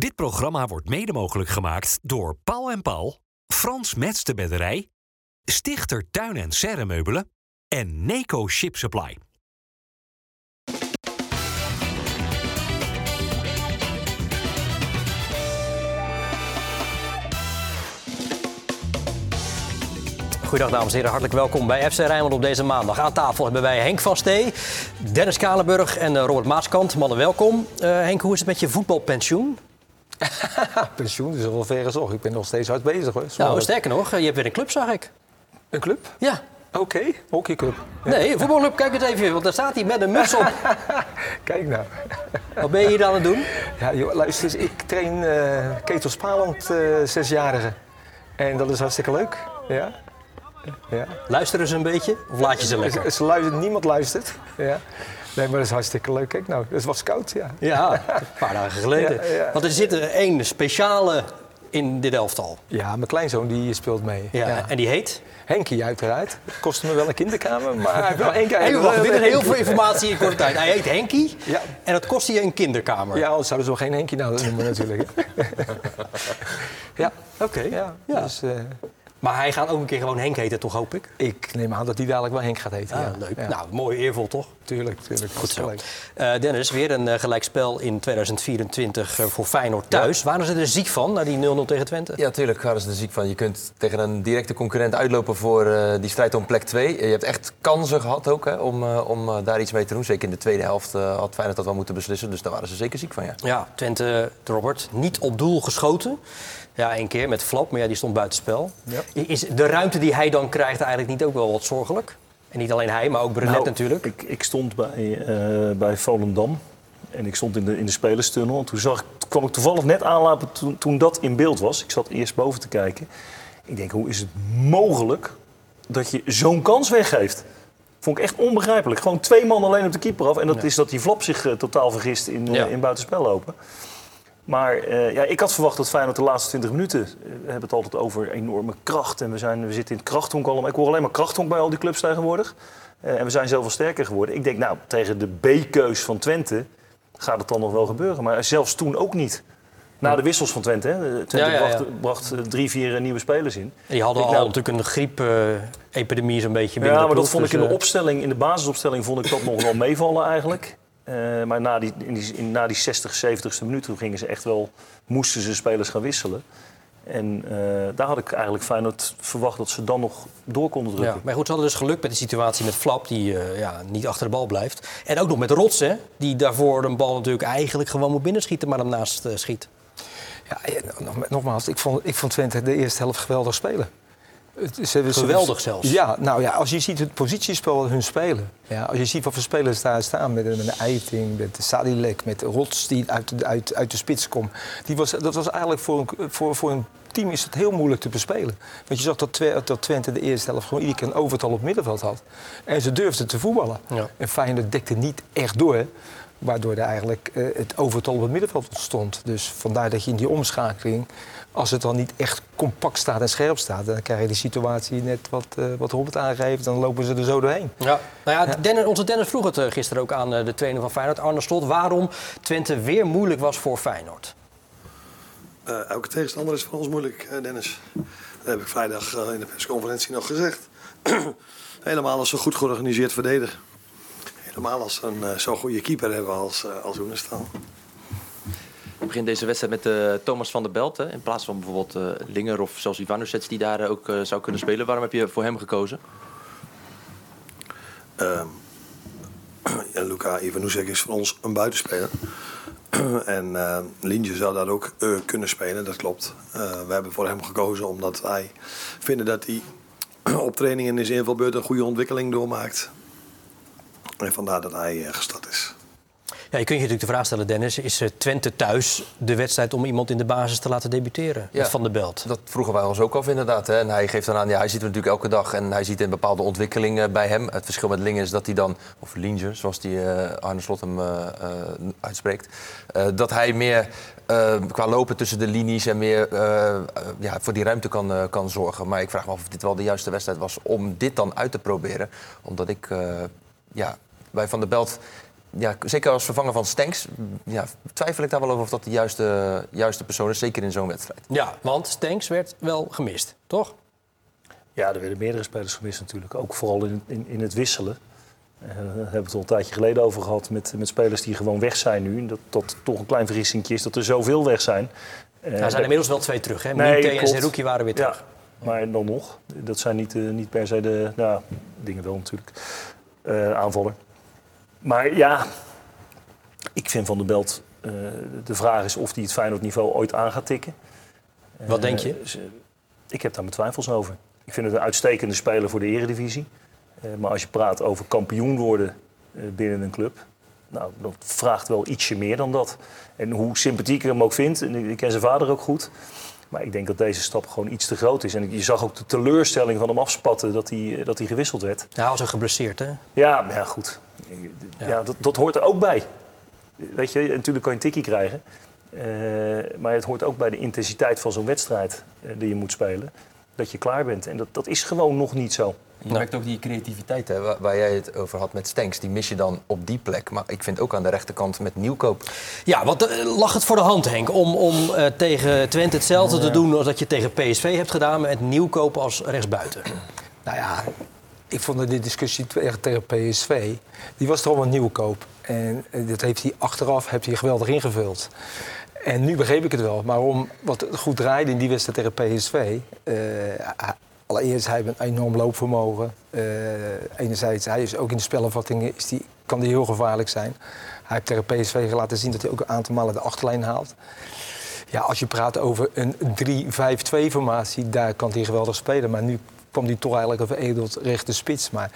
Dit programma wordt mede mogelijk gemaakt door Paul en Paul, Frans Mets de Bedderij, Stichter Tuin en Serremeubelen en Neco Ship Supply. Goedendag dames en heren, hartelijk welkom bij FC Rijnmond op deze maandag. Aan tafel hebben wij Henk van Stee, Dennis Kalenburg en eh, Robert Maaskant. Mannen, welkom. Uh, Henk, hoe is het met je voetbalpensioen? Pensioen is al ver gezocht. Ik ben nog steeds hard bezig hoor. Nou, sterker nog, je hebt weer een club, zag ik. Een club? Ja. Oké, okay. hockeyclub. Ja. Nee, voetbalclub, kijk het even, want daar staat hij met een muts op. kijk nou. Wat ben je hier aan het doen? Ja, joh, luister eens, ik train uh, Ketel Spaland, uh, zesjarige. En dat is hartstikke leuk. Ja. Ja. Luisteren ze een beetje of laat je ze lekker? Ze, ze luisteren, niemand luistert. Ja. Nee, maar dat is hartstikke leuk. Kijk nou, het was koud, ja. Ja, een paar dagen geleden. Ja, ja. Want er zit er één speciale in dit elftal. Ja, mijn kleinzoon die speelt mee. Ja, ja. En die heet? Henkie uiteraard. Kostte me wel een kinderkamer, maar hij heeft wel één keer... Hey, wacht, dit is heel veel informatie in korte tijd. Hij heet Henkie ja. en dat kost je een kinderkamer. Ja, anders zouden ze wel geen Henkie nou noemen natuurlijk. ja. Oké. Okay. Ja, ja. Dus, uh, maar hij gaat ook een keer gewoon Henk heten, toch hoop ik? Ik neem aan dat hij dadelijk wel Henk gaat heten. Ah, ja. Leuk. Ja. Nou, mooi eervol toch? Tuurlijk, tuurlijk. Goed zo. Uh, Dennis, weer een uh, gelijkspel in 2024 uh, voor Feyenoord thuis. Ja. Waren ze er ziek van, na die 0-0 tegen Twente? Ja, tuurlijk waren ze er ziek van. Je kunt tegen een directe concurrent uitlopen voor die strijd om plek 2. Je hebt echt kansen gehad ook hè, om, om daar iets mee te doen. Zeker in de tweede helft had Feyenoord dat wel moeten beslissen. Dus daar waren ze zeker ziek van, ja. Ja, Twente, Robert, niet op doel geschoten. Ja, één keer met Flap, maar ja, die stond buitenspel. Ja. Is de ruimte die hij dan krijgt eigenlijk niet ook wel wat zorgelijk? En niet alleen hij, maar ook Brenet nou, natuurlijk. Ik, ik stond bij, uh, bij Volendam en ik stond in de, in de spelerstunnel. En toen zag, kwam ik toevallig net aanlapen toen, toen dat in beeld was. Ik zat eerst boven te kijken. Ik denk, hoe is het mogelijk dat je zo'n kans weggeeft? Vond ik echt onbegrijpelijk. Gewoon twee man alleen op de keeper af. En dat ja. is dat die Flap zich uh, totaal vergist in, uh, ja. in buitenspel lopen. Maar uh, ja, ik had verwacht dat Feyenoord de laatste 20 minuten... we hebben het altijd over enorme kracht. En we, zijn, we zitten in het krachthonk allemaal. Ik hoor alleen maar krachthonk bij al die clubs tegenwoordig. Uh, en we zijn zoveel sterker geworden. Ik denk, nou, tegen de B-keus van Twente gaat het dan nog wel gebeuren. Maar zelfs toen ook niet. Na de wissels van Twente. Hè. Twente ja, ja, ja. bracht, bracht, drie, vier nieuwe spelers in. Die hadden ik, al nou, natuurlijk een griep-epidemie zo'n beetje binnen Ja, maar dat vond ik in de opstelling, in de basisopstelling... vond ik dat nog wel meevallen eigenlijk. Uh, maar na die, in die, in, na die 60, 70ste minuut toen gingen ze echt wel, moesten ze spelers gaan wisselen. En uh, daar had ik eigenlijk Feyenoord verwacht dat ze dan nog door konden drukken. Ja, maar goed, ze hadden dus geluk met de situatie met Flap, die uh, ja, niet achter de bal blijft. En ook nog met Rots, hè, die daarvoor een bal natuurlijk eigenlijk gewoon moet binnenschieten, maar hem naast schiet. Ja, nogmaals, ik vond, ik vond Twente de eerste helft geweldig spelen. Ze, Geweldig zelfs. Ja, nou ja, als je ziet het positiespel hun spelen. Ja, als je ziet wat voor spelers daar staan, met, met een Eiting, met Sadilek, met Rots die uit de, uit, uit de spits komt. Die was, dat was eigenlijk voor een, voor, voor een team is het heel moeilijk te bespelen. Want je zag dat, dat Twente de eerste helft gewoon iedere keer een overtal op middenveld had. En ze durfden te voetballen. Ja. En Feyenoord dekte niet echt door. Waardoor er eigenlijk uh, het overtal op het middenveld ontstond. Dus vandaar dat je in die omschakeling als het dan niet echt compact staat en scherp staat, dan krijg je die situatie net wat, uh, wat Robert aangeeft. Dan lopen ze er zo doorheen. Ja, nou ja, Dennis, onze Dennis vroeg het uh, gisteren ook aan de trainer van Feyenoord, Arne Slot, waarom Twente weer moeilijk was voor Feyenoord. Elke tegenstander is voor ons moeilijk, Dennis. Dat heb ik vrijdag in de persconferentie nog gezegd. Helemaal als ze goed georganiseerd verdedigen. Helemaal als ze een zo'n goede keeper hebben als, als Oenestal. We beginnen deze wedstrijd met uh, Thomas van der Belt. Hè, in plaats van bijvoorbeeld uh, Linger of zelfs Ivanusets die daar uh, ook zou kunnen spelen. Waarom heb je voor hem gekozen? ja, Luca Ivanusek is voor ons een buitenspeler. en Lintje zou daar ook kunnen spelen, dat klopt. we hebben voor hem gekozen omdat wij vinden dat hij op training in zijn invalbeurt een goede ontwikkeling doormaakt. En vandaar dat hij gestart is. Ja, je kunt je natuurlijk de vraag stellen, Dennis. Is Twente thuis de wedstrijd om iemand in de basis te laten debuteren? Ja, Van de Belt. Dat vroegen wij ons ook af inderdaad. Hè. En hij geeft dan aan, ja, hij ziet het natuurlijk elke dag. En hij ziet een bepaalde ontwikkeling bij hem. Het verschil met Lingen is dat hij dan, of Linger, zoals die uh, Arne Slot hem uh, uh, uitspreekt. dat hij meer qua lopen tussen de linies en meer ja, voor die ruimte kan, kan zorgen. Maar ik vraag me af of dit wel de juiste wedstrijd was om dit dan uit te proberen. Omdat ik ja, bij Van der Belt ja, zeker als vervanger van Stenks, ja, twijfel ik daar wel over of dat de juiste, juiste persoon is. Zeker in zo'n wedstrijd. Ja, want Stenks werd wel gemist, toch? Ja, er werden meerdere spelers gemist natuurlijk. Ook vooral in, in, in het wisselen. Uh, daar hebben we het al een tijdje geleden over gehad met, met spelers die gewoon weg zijn nu. Dat, dat toch een klein vergissing is dat er zoveel weg zijn. Uh, er zijn inmiddels wel twee terug. Hè? Nee, Minte en Zerouki waren weer terug. Ja, maar dan nog. Dat zijn niet, uh, niet per se de nou, dingen wel natuurlijk. aanvallen. Maar ja, ik vind Van der Belt... de vraag is of hij het Feyenoord niveau ooit aan gaat tikken. Wat denk je? Ik heb daar mijn twijfels over. Ik vind het een uitstekende speler voor de eredivisie. Uh, maar als je praat over kampioen worden binnen een club... Nou, dat vraagt wel ietsje meer dan dat. En hoe sympathiek ik hem ook vind, en ik ken zijn vader ook goed... Maar ik denk dat deze stap gewoon iets te groot is. En je zag ook de teleurstelling van hem afspatten dat hij, eh, dat hij gewisseld werd. Ja, hij was ook geblesseerd, hè? Ja, maar ja, goed. Ja. ja dat, dat, hoort er ook bij. Weet je, natuurlijk kan je een tikkie krijgen. Uh, maar het hoort ook bij de intensiteit van zo'n wedstrijd uh, die je moet spelen dat je klaar bent. En dat, dat is gewoon nog niet zo. Je merkt ook die creativiteit hè, waar, waar, jij het over had met Stenks. Die mis je dan op die plek. Maar ik vind ook aan de rechterkant met Nieuwkoop. Ja, want uh, lag het voor de hand, Henk, om, om uh, tegen Twente hetzelfde te doen als dat je tegen PSV hebt gedaan met Nieuwkoop als rechtsbuiten? Nou ja, ik vond de discussie tegen PSV, die was toch wel een Nieuwkoop. En eh, dat heeft hij achteraf heeft hij geweldig ingevuld. En nu begreep ik het wel. Maar om wat goed draaide in die wedstrijd tegen PSV. Uh, allereerst, hij heeft een enorm loopvermogen. Uh, enerzijds, hij is ook in de spelenvatting is die, kan hij heel gevaarlijk zijn. Hij heeft tegen PSV laten zien dat hij ook een aantal malen de achterlijn haalt. Ja, als je praat over een 3-5-2 formatie, daar kan hij geweldig spelen. Maar nu kwam hij toch eigenlijk een veredeld rechte spits. Maar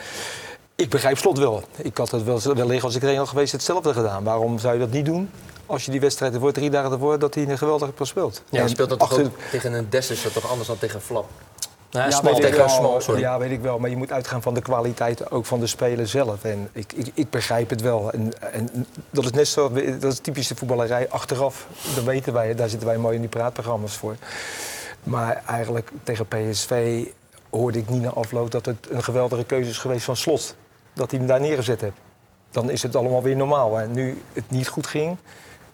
ik begrijp slot wel. Ik had het wel wellicht als ik erin had geweest hetzelfde gedaan. Waarom zou je dat niet doen? als je die wedstrijd ervoor, drie dagen ervoor, dat hij een geweldige pas speelt. Ja, hij speelt dat achter... toch tegen een Des is dat toch anders dan tegen een Flap? ja, small, weet wel, small, sorry. Ja, weet ik wel. Maar je moet uitgaan van de kwaliteit ook van de speler zelf. En ik, ik, ik begrijp het wel. En, en, dat is net zo, dat is typische voetballerij. Achteraf, dat weten wij, daar zitten wij mooi in die praatprogramma's voor. Maar eigenlijk tegen PSV hoorde ik niet na afloop dat het een geweldige keuze is geweest van Slot. Dat hij hem daar neergezet heeft. Dan is het allemaal weer normaal. En nu het niet goed ging,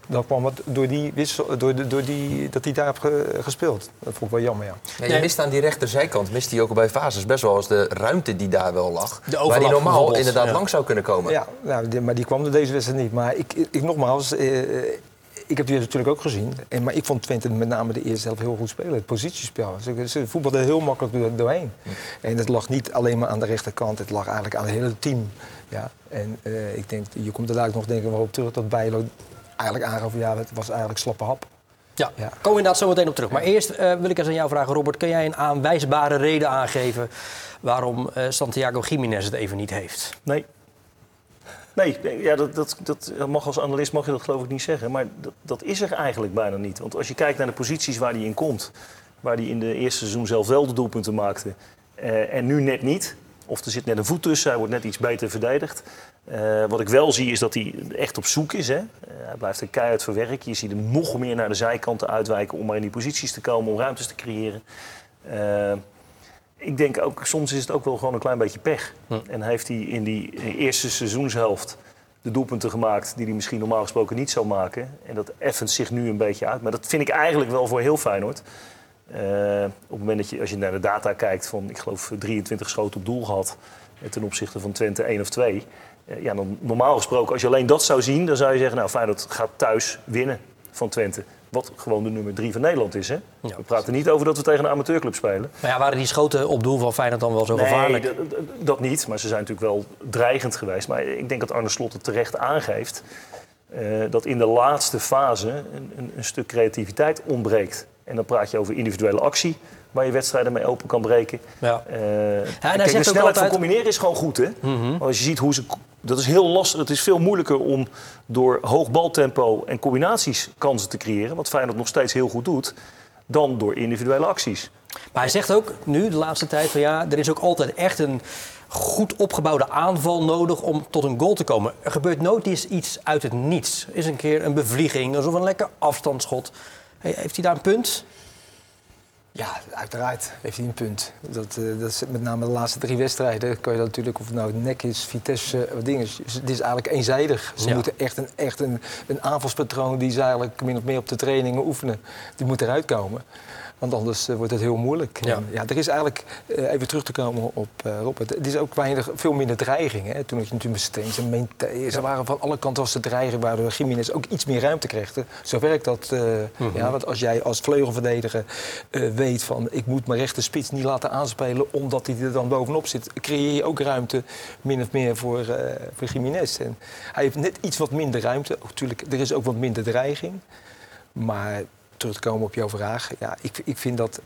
dan kwam het door, die wissel, door, de, door die, dat hij daar heeft gespeeld. Dat vond ik wel jammer, ja. ja je mist aan die rechterzijkant, mist hij ook al bij fases best wel eens de ruimte die daar wel lag. waar hij normaal inderdaad ja. lang zou kunnen komen. Ja, nou, maar die kwam er deze wedstrijd niet. Maar ik, ik nogmaals, eh, ik heb die natuurlijk ook gezien. En, maar ik vond Twente met name de eerste helft heel goed spelen. Het positiespel. Ze, ze voetbalden heel makkelijk doorheen. En het lag niet alleen maar aan de rechterkant. Het lag eigenlijk aan het hele team. Ja, en uh, ik denk, je komt er daar nog denken op terug dat Bijlo eigenlijk aangaf, ja, het was eigenlijk slappe hap. Ja, ja. komen we inderdaad zo meteen op terug. Maar eerst uh, wil ik eens aan jou vragen, Robert. Kun jij een aanwijsbare reden aangeven waarom uh, Santiago Jiménez het even niet heeft? Nee. Nee, ja, dat, dat, dat mag als analist mag je dat geloof ik niet zeggen. Maar dat, dat is er eigenlijk bijna niet. Want als je kijkt naar de posities waar hij in komt... waar hij in de eerste seizoen zelf wel de doelpunten maakte... Uh, en nu net niet... Of er zit net een voet tussen, hij wordt net iets beter verdedigd. Uh, wat ik wel zie is dat hij echt op zoek is. Hè? Uh, hij blijft er keihard verwerken. Je ziet hem nog meer naar de zijkanten uitwijken om maar in die posities te komen, om ruimtes te creëren. Ik denk ook, soms is het ook wel gewoon een klein beetje pech. Hm. En heeft hij in die eerste seizoenshelft de doelpunten gemaakt die hij misschien normaal gesproken niet zou maken. En dat effent zich nu een beetje uit. Maar dat vind ik eigenlijk wel voor heel Feyenoord. Uh, op het moment dat je, als je naar de data kijkt van, ik geloof 23 schoten op doel gehad ten opzichte van Twente 1 of 2. Uh, ja, dan, normaal gesproken, als je alleen dat zou zien, dan zou je zeggen, nou Feyenoord gaat thuis winnen van Twente. Wat gewoon de nummer 3 van Nederland is. Hè? Ja. We praten niet over dat we tegen een amateurclub spelen. Maar ja, waren die schoten op doel van Feyenoord dan wel zo nee, gevaarlijk? dat niet, maar ze zijn natuurlijk wel dreigend geweest. Maar ik denk dat Arne Slot het terecht aangeeft... Uh, dat in de laatste fase een, een, een stuk creativiteit ontbreekt. En dan praat je over individuele actie, waar je wedstrijden mee open kan breken. Ja. Uh, ja, kijk, de snelheid altijd... van combineren is gewoon goed, hè? Mm -hmm. Als je ziet hoe ze... Dat is heel lastig. Het is veel moeilijker om door hoog baltempo en combinaties kansen te creëren... wat Feyenoord nog steeds heel goed doet, dan door individuele acties. Maar hij zegt ook nu, de laatste tijd, van ja, er is ook altijd echt een goed opgebouwde aanval nodig om tot een goal te komen. Er gebeurt nooit iets uit het niets. Is een keer een bevlieging, alsof een lekker afstandsschot. Heeft hij daar een punt? Ja, uiteraard heeft hij een punt. Dat, uh, dat is met name de laatste drie wedstrijden kan je dat natuurlijk, of het nou nek is, Vitesse, wat ding is. Het is eigenlijk eenzijdig. Ze Ja. moeten echt, een, echt een, een aanvalspatroon die ze eigenlijk min of meer op de trainingen oefenen, die moet eruit komen. Want anders eh, wordt het heel moeilijk. Ja. Ja, er is eigenlijk, eh, even terug te komen op eh Robert, het is ook weinig, veel minder dreiging. Hè? Toen had je natuurlijk met Steens en Mente, ze waren van alle kanten was de dreiging, waardoor Jiménez ook iets meer ruimte kreeg. Zo werkt dat. eh, ja, want als jij als vleugelverdediger weet van ik moet mijn rechter spits niet laten aanspelen omdat hij er dan bovenop zit, creëer je ook ruimte min of meer voor, eh voor Jiménez. En hij heeft net iets wat minder ruimte. Ook, tuurlijk, er is ook wat minder dreiging. Maar terug te komen op jouw vraag. Ja, ik, ik vind dat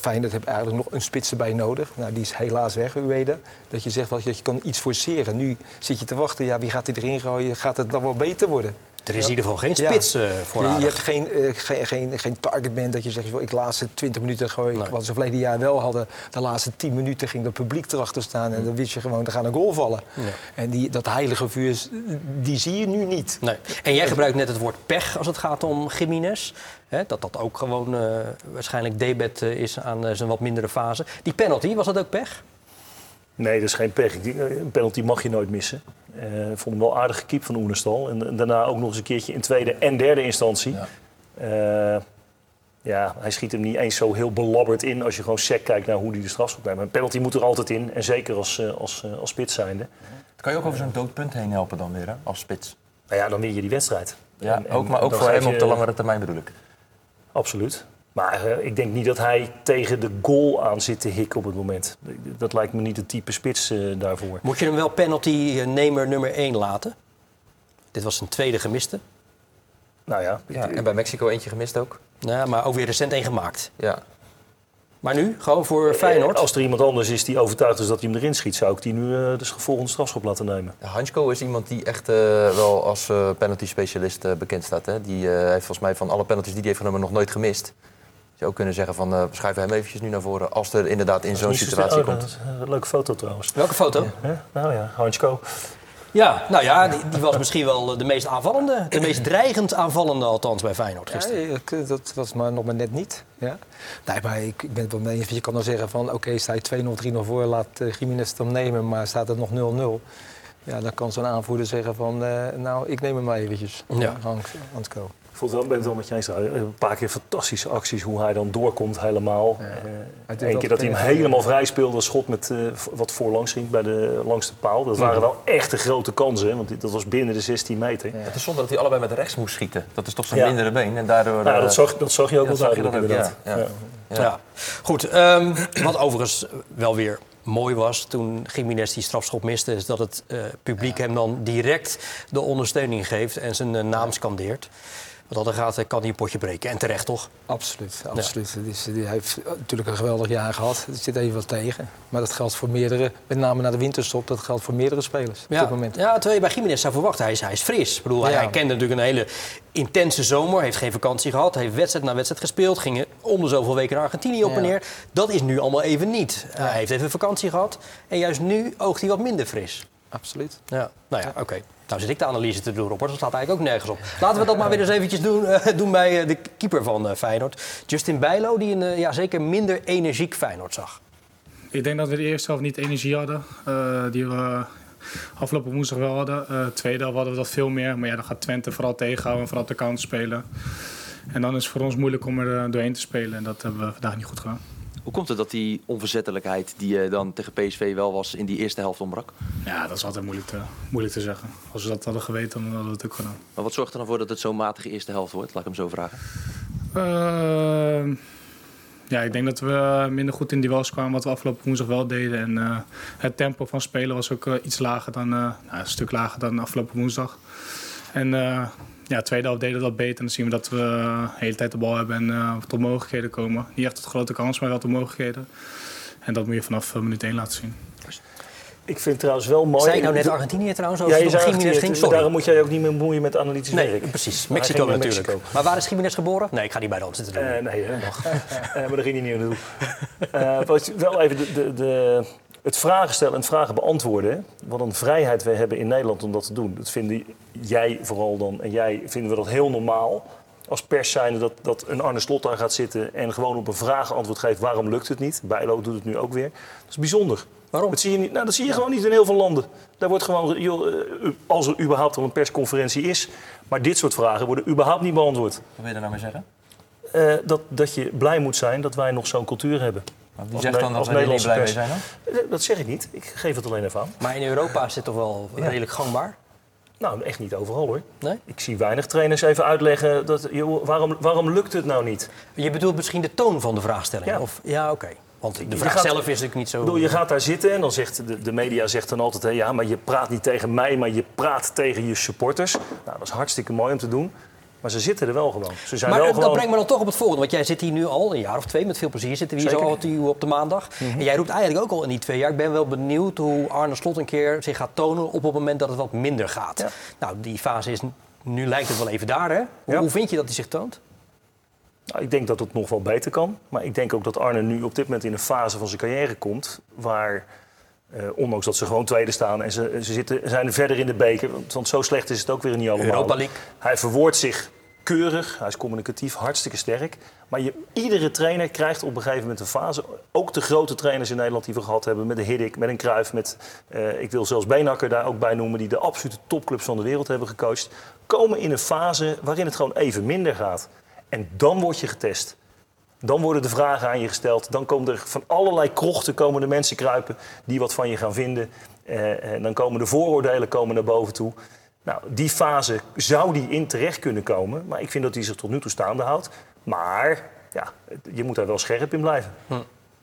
Feyenoord heeft eigenlijk nog een spits erbij nodig. Nou, die is helaas weg, Ueda. Dat je zegt wel, dat je kan iets forceren. Nu zit je te wachten, ja, wie gaat hij erin gooien? Gaat het dan wel beter worden? Er is in ieder geval geen Ja. spits eh voor je, je hebt geen, eh, geen, geen, geen targetman dat je zegt, ik laatste 20 minuten gooi. Nee. Wat ze verleden jaar wel hadden, de laatste 10 minuten ging het publiek erachter staan. En dan wist je gewoon, er gaat een goal vallen. Ja. En die, dat heilige vuur, is- die zie je nu niet. Nee. En jij gebruikt net het woord pech als het gaat om Jiménez. Hè, dat dat ook gewoon eh, waarschijnlijk debet eh, is aan zijn wat mindere fase. Die penalty, was dat ook pech? Nee, dat is geen pech. Een penalty mag je nooit missen. Eh, Ik vond hem wel aardig gekiept van Oenestal. En, en daarna ook nog eens een keertje in tweede en derde instantie. Ja. Ja. ja, hij schiet hem niet eens zo heel belabberd in als je gewoon sec kijkt naar hoe hij de strafschop neemt. Maar een penalty moet er altijd in. En zeker als, eh, als, eh, als spits zijnde. Kan je ook over zo'n doodpunt heen helpen dan weer, hè? als spits? Nou ja, dan win je die wedstrijd. Ja, En- ook, maar ook voor hem op de langere termijn bedoel ik. Absoluut. Maar eh, ik denk niet dat hij tegen de goal aan zit te hikken op het moment. Dat lijkt me niet het type spits eh, daarvoor. Moet je hem wel penalty-nemer nummer 1 laten? Dit was zijn tweede gemiste. Nou ja, Ja, en bij Mexico eentje gemist ook. Nou, maar ook weer recent één gemaakt. Ja. Maar nu, gewoon voor Feyenoord. Als er iemand anders is die overtuigd is dat hij hem erin schiet, zou ik die nu eh de volgende strafschop laten nemen. Hansko is iemand die echt eh, wel als eh, penalty-specialist eh, bekend staat. Hè? Die eh, heeft volgens mij van alle penalties die hij heeft genomen nog nooit gemist. Je zou ook kunnen zeggen van, eh schuiven hem eventjes nu naar voren als er inderdaad in zo'n situatie oh, komt. dat is Een leuke foto trouwens. Welke foto? Hè? Nou ja, Hansko. Ja, nou ja, die, die was misschien wel de meest aanvallende. De meest dreigend aanvallende althans bij Feyenoord Ja, gisteren. dat was maar nog maar net niet. Ja. Nee, maar ik, ik ben het wel mee eens. Je kan dan zeggen van oké, sta je 2-0, 3-0 voor, laat uh, Jiménez het dan nemen, maar staat het nog 0-0. Ja, dan kan zo'n aanvoerder zeggen van eh, nou, ik neem hem maar eventjes. Ja. Hans, Hansko. Ik vond wel, ben het wel met je eens. Een paar keer fantastische acties hoe hij dan doorkomt helemaal. Eh, Eén wel keer dat hij hem helemaal vrij speelde, een schot met, eh, wat voorlangs ging bij de langste paal. Dat waren wel echte grote kansen, want dat was binnen de 16 meter. Ja. Het is zonde dat hij allebei met rechts moest schieten. Dat is toch zijn Ja. mindere been. En daardoor, Nou, eh, dat, zag, dat zag je ook ja, wel dat zag je duidelijk inderdaad. ja, ja. Ja. Goed, ehm, wat overigens wel weer mooi was toen Jiménez die strafschop miste... is dat het eh, publiek hem dan direct de ondersteuning geeft en zijn eh, naam scandeert. Wat dat er gaat, eh, kan hij een potje breken. En terecht, toch? Absoluut, absoluut. Is, hij heeft natuurlijk een geweldig jaar gehad. Er zit even wat tegen. Maar dat geldt voor meerdere, met name na de winterstop, dat geldt voor meerdere spelers op Ja, dit moment. ja, terwijl je bij Jiménez zou verwachten, hij is, hij is fris. Ik bedoel, hij, Ja. hij kende natuurlijk een hele intense zomer, heeft geen vakantie gehad, heeft wedstrijd na wedstrijd gespeeld, ging om de zoveel weken naar Argentinië op en neer. Dat is nu allemaal even niet. Hij heeft even vakantie gehad en juist nu oogt hij wat minder fris. Absoluut. Ja, nou ja, oké. Nou zit ik de analyse te doen, Robert. Dat staat eigenlijk ook nergens op. Laten we dat maar weer eens eventjes doen, eh, doen bij eh, de keeper van eh, Feyenoord. Justin Bijlo, die een ja, zeker minder energiek Feyenoord zag. Ik denk dat we de eerste helft niet energie hadden. die we afgelopen woensdag wel hadden. Eh tweede helft hadden we dat veel meer. Maar ja, dan gaat Twente vooral tegenhouden en vooral de counter spelen. En dan is het voor ons moeilijk om er doorheen te spelen. En dat hebben we vandaag niet goed gedaan. Hoe komt het dat die onverzettelijkheid die eh, dan tegen PSV wel was in die eerste helft ontbrak? Ja, dat is altijd moeilijk te, moeilijk te zeggen. Als we dat hadden geweten, dan hadden we het ook gedaan. Maar wat zorgt er dan voor dat het zo'n matige eerste helft wordt? Laat ik hem zo vragen. Eh, ja, ik denk dat we minder goed in duels kwamen wat we afgelopen woensdag wel deden. En eh, het tempo van spelen was ook eh, iets lager dan, nou, een stuk lager dan afgelopen woensdag. En ja, tweede helft deden we dat beter. En dan zien we dat we eh, de hele tijd de bal hebben en eh, tot mogelijkheden komen. Niet echt tot grote kans, maar wel tot mogelijkheden. En dat moet je vanaf eh, minuut 1 laten zien. Ik vind het trouwens wel mooi... Zei ik nou net Argentinië trouwens? Als Ja, je zei Argentinië, ging? Sorry. Daarom moet jij ook niet meer bemoeien met analytisch Nee, werk. precies. Mexico natuurlijk. Mexico. Maar waar is Jiménez geboren? Nee, ik ga niet bij de hand zitten doen. Eh, nee, hè, mag. Eh, maar daar ging hij niet naartoe. Eh wat wel even de, de, de, het vragen stellen en het vragen beantwoorden. hè. Wat een vrijheid we hebben in Nederland om dat te doen. Dat vinden jij vooral dan en jij vinden we dat heel normaal. als pers zijnde dat, dat een Arne Slot daar gaat zitten en gewoon op een vraag antwoord geeft waarom lukt het niet. Bijlo doet het nu ook weer. Dat is bijzonder. Waarom? Dat zie je, niet, nou, dat zie je gewoon niet in heel veel landen. Daar wordt gewoon, joh, eh, als er überhaupt al een persconferentie is, maar dit soort vragen worden überhaupt niet beantwoord. Wat wil je daar nou mee zeggen? Eh, dat, dat je blij moet zijn dat wij nog zo'n cultuur hebben. Wie Als zegt dan dat we er niet blij mee zijn dan? Dat zeg ik niet. Ik geef het alleen even aan. Maar in Europa is het toch wel redelijk gangbaar? Nou, echt niet overal hoor. Nee? Ik zie weinig trainers even uitleggen dat, joh, waarom, waarom lukt het nou niet. Je bedoelt misschien de toon van de vraagstelling? Ja. Of, ja, oké. Want de vraag gaat- zelf is natuurlijk niet zo... Ik bedoel, je gaat daar zitten en dan zegt de, de media zegt dan altijd... Hè, ja, maar je praat niet tegen mij, maar je praat tegen je supporters. Nou, dat is hartstikke mooi om te doen. Maar ze zitten er wel gewoon. Ze zijn Maar wel dat gewoon... brengt me dan toch op het volgende. Want jij zit hier nu al een jaar of twee met veel plezier. Zitten we hier Zeker. zo toe op de maandag. En jij roept eigenlijk ook al in die twee jaar... ik ben wel benieuwd hoe Arne Slot een keer zich gaat tonen... op het moment dat het wat minder gaat. Ja. Nou, die fase is... Nu lijkt het wel even daar, hè? Hoe, Ja. hoe vind je dat hij zich toont? Nou, ik denk dat het nog wel beter kan. Maar ik denk ook dat Arne nu op dit moment in een fase van zijn carrière komt... waar, eh, ondanks dat ze gewoon tweede staan... en ze, ze zitten, zijn verder in de beker... Want, want zo slecht is het ook weer niet allemaal. Europa League. Hij verwoordt zich keurig, hij is communicatief, hartstikke sterk. Maar je, iedere trainer krijgt op een gegeven moment een fase... ook de grote trainers in Nederland die we gehad hebben... met een Hiddink, met een Cruijff, met... eh, ik wil zelfs Beenhakker daar ook bij noemen... die de absolute topclubs van de wereld hebben gecoacht... komen in een fase waarin het gewoon even minder gaat. En dan word je getest. Dan worden de vragen aan je gesteld. Dan komen er van allerlei krochten komen de mensen kruipen die wat van je gaan vinden. Eh, en dan komen de vooroordelen komen naar boven toe. Nou, die fase zou die in terecht kunnen komen. Maar ik vind dat hij zich tot nu toe staande houdt. Maar ja, je moet daar wel scherp in blijven.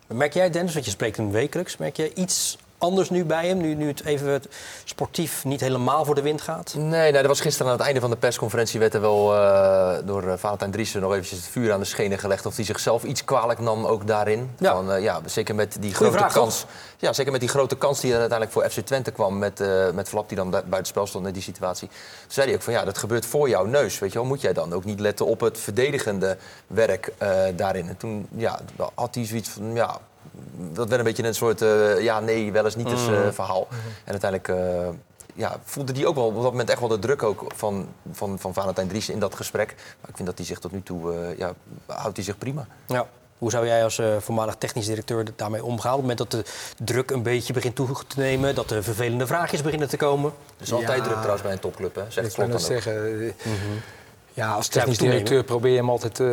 Merk jij, Dennis, want je spreekt hem wekelijks... merk jij iets anders nu bij hem? Nu, nu het even sportief niet helemaal voor de wind gaat? Nee, nee, dat was gisteren aan het einde van de persconferentie... werd er wel eh, door eh, Valentijn Driessen nog eventjes het vuur aan de schenen gelegd... of hij zichzelf iets kwalijk nam ook daarin. Ja. Van, eh, ja zeker met die grote vraag, kans. Ja, zeker met die grote kans die er uiteindelijk voor FC Twente kwam... met, met Flap die dan da- buitenspel stond in die situatie. Toen zei hij ook van ja, dat gebeurt voor jouw neus. Weet je wel, moet jij dan ook niet letten op het verdedigende werk daarin. En toen ja, had hij zoiets van ja... Dat werd een beetje een soort eh, ja, nee, wel eens niet eens eh, verhaal. En uiteindelijk eh, ja, voelde hij ook wel op dat moment echt wel de druk ook van, van, van Valentijn Driessen in dat gesprek. Maar ik vind dat hij zich tot nu toe, eh, ja, houdt hij zich prima. Ja. Hoe zou jij als eh, voormalig technisch directeur daarmee omgaan? Op het moment dat de druk een beetje begint toe te nemen... dat de vervelende vraagjes beginnen te komen? Er is altijd Ja. druk trouwens bij een topclub, hè? Zegt Ik kan dat zeggen. Ja, als technisch directeur probeer je hem altijd eh,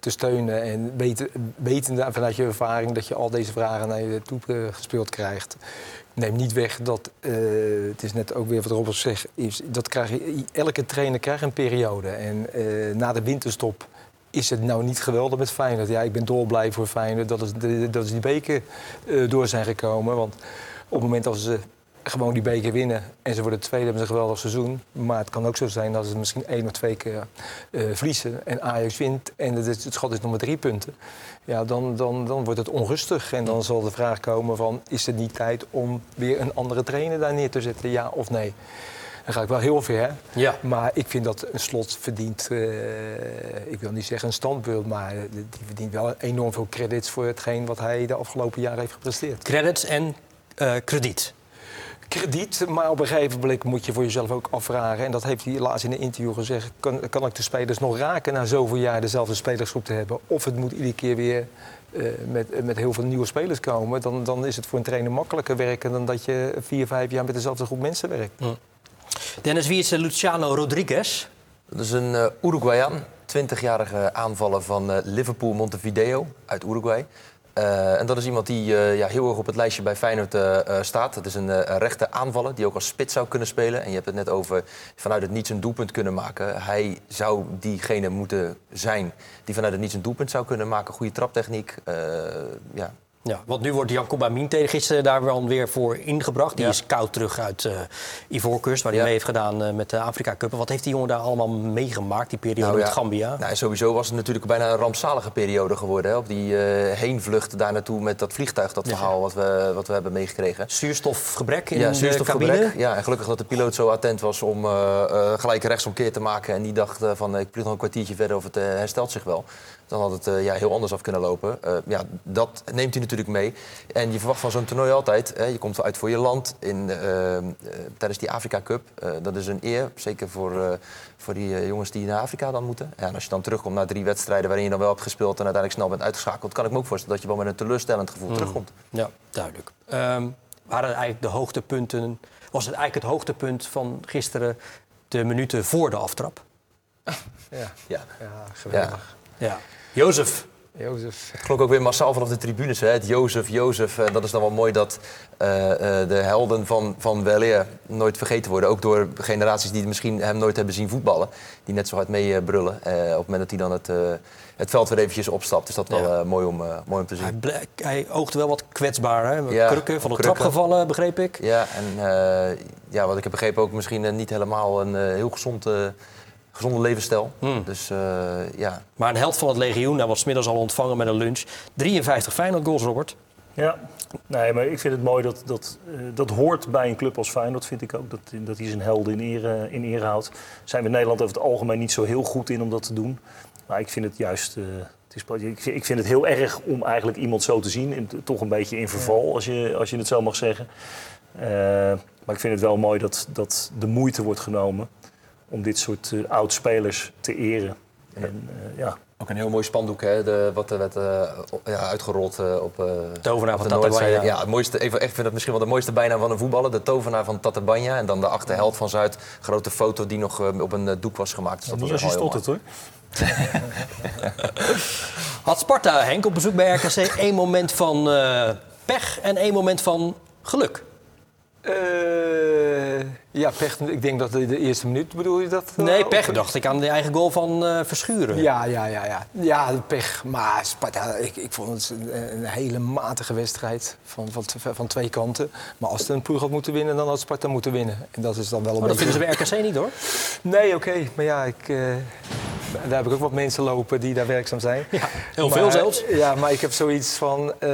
te steunen. En weten, wetende vanuit je ervaring dat je al deze vragen naar je toe eh, gespeeld krijgt. Neem niet weg dat, eh, het is net ook weer wat Robert zegt, is, dat krijg je, elke trainer krijgt een periode. En na de winterstop is het nou niet geweldig met Feyenoord. Ja, ik ben dolblij voor Feyenoord dat, de, dat ze die beker door zijn gekomen. Want op het moment dat ze gewoon die beker winnen en ze worden tweede, hebben ze een geweldig seizoen. Maar het kan ook zo zijn dat ze misschien één of twee keer eh, verliezen en Ajax wint en het, is- het schat is nog maar drie punten. Ja, dan, dan, dan wordt het onrustig en dan zal de vraag komen van... is het niet tijd om weer een andere trainer daar neer te zetten, ja of nee? Dan ga ik wel heel ver, Ja. maar ik vind dat een slot verdient... eh, ik wil niet zeggen een standbeeld, maar die verdient wel enorm veel credits... voor hetgeen wat hij de afgelopen jaren heeft gepresteerd Credits en eh, krediet. Krediet, maar op een gegeven moment moet je voor jezelf ook afvragen. En dat heeft hij laatst in een interview gezegd. Kan, kan ik de spelers nog raken na zoveel jaar dezelfde spelersgroep te hebben? Of het moet iedere keer weer eh, met, met heel veel nieuwe spelers komen. Dan, dan is het voor een trainer makkelijker werken dan dat je vier, vijf jaar met dezelfde groep mensen werkt. Dennis, wie is eh, Luciano Rodriguez? Dat is een eh Uruguayan, 20-jarige aanvaller van eh, Liverpool Montevideo uit Uruguay. Eh, en dat is iemand die eh, ja, heel erg op het lijstje bij Feyenoord eh, staat. Het is een, rechte aanvaller die ook als spits zou kunnen spelen. En je hebt het net over vanuit het niets een doelpunt kunnen maken. Hij zou diegene moeten zijn die vanuit het niets een doelpunt zou kunnen maken. Goede traptechniek. ja, Ja, want nu wordt Jan Amin tegen gisteren daar wel weer voor ingebracht. Die Ja. is koud terug uit eh Ivoorkust, waar hij Ja. mee heeft gedaan eh, met de Afrika Cup. Wat heeft die jongen daar allemaal meegemaakt, die periode Nou ja, met Gambia? Nou, sowieso was het natuurlijk bijna een rampzalige periode geworden. Hè? Op die eh, heenvlucht daar naartoe met dat vliegtuig, dat verhaal wat we, wat we hebben meegekregen. Zuurstofgebrek in ja, de cabine. Ja, en gelukkig dat de piloot zo attent was om gelijk rechtsomkeer te maken. En die dacht van, ik vlieg nog een kwartiertje verder of het herstelt zich wel. Dan had het ja, heel anders af kunnen lopen. Ja, dat neemt hij natuurlijk natuurlijk mee. En je verwacht van zo'n toernooi altijd, hè, je komt uit voor je land in, eh, eh, tijdens die Afrika Cup. Eh, dat is een eer, zeker voor, eh, voor die jongens die naar Afrika dan moeten. Ja, en als je dan terugkomt na drie wedstrijden waarin je dan wel hebt gespeeld en uiteindelijk snel bent uitgeschakeld, kan ik me ook voorstellen dat je wel met een teleurstellend gevoel terugkomt. Ja, duidelijk. Ehm, waren eigenlijk de hoogtepunten, was het eigenlijk het hoogtepunt van gisteren de minuten voor de aftrap? Ja, Ja. ja geweldig. Ja. Jozef, Jozef. Het klonk ook weer massaal vanaf de tribunes. Hè? Het Jozef, Jozef. Eh, dat is dan wel mooi dat eh, eh, de helden van, van weleer nooit vergeten worden. Ook door generaties die misschien hem nooit hebben zien voetballen. Die net zo hard mee eh, brullen. Eh, op het moment dat hij dan het, het veld weer eventjes opstapt. Is dat wel Ja. mooi, om, mooi om te zien. hij, ble- hij oogde wel wat kwetsbaar. Hè? Ja, krukken, van de krukken. trap gevallen, begreep ik. Ja, en eh, ja, wat ik heb begrepen ook misschien niet helemaal een eh, heel gezond, eh, gezonde levensstijl. Hmm. Dus eh, ja, Maar een held van het legioen, hij was 's middags al ontvangen met een lunch. 53 Feyenoord goals, Robert. Ja, nee, maar ik vind het mooi dat dat, eh, dat hoort bij een club als Feyenoord, vind ik ook. Dat, dat hij zijn helden in ere, in ere houdt. Zijn we in Nederland over het algemeen niet zo heel goed in om dat te doen. Maar ik vind het juist... eh, het is, ik, vind, ik vind het heel erg om eigenlijk iemand zo te zien. In, toch een beetje in verval, als, je, als je het zo mag zeggen. Eh, maar ik vind het wel mooi dat, dat de moeite wordt genomen om dit soort eh, oud-spelers te eren. En, eh, ja, ook een heel mooi spandoek hè, de, wat er werd eh, ja, uitgerold op, eh, Tovenaar van. Tatabanya. Ja, het mooiste, even, ik vind het misschien wel de mooiste bijnaam van een voetballer. De tovenaar van Tatabanya. En dan de achterheld van Zuid. Grote foto die nog op een doek was gemaakt. Dus dat was als je stottert hoor. Had Sparta, Henk, op bezoek bij RKC één moment van eh, pech en één moment van geluk. Eh, ja, pech. Ik denk dat de, de eerste minuut bedoel je dat? eh, Nee, pech dacht ik aan de eigen goal van eh, Verschuren. Ja, ja, ja, ja. Ja, pech. Maar Sparta, ik, ik vond het een, een hele matige wedstrijd van, van, van twee kanten. Maar als het een ploeg had moeten winnen, dan had Sparta moeten winnen. En dat is dan wel een Oh, dat beetje... vinden ze bij RKC niet hoor. Nee, oké. Maar ja, ik, daar heb ik ook wat mensen lopen die daar werkzaam zijn. Ja, heel Maar, veel zelfs. Ja, maar ik heb zoiets van... eh,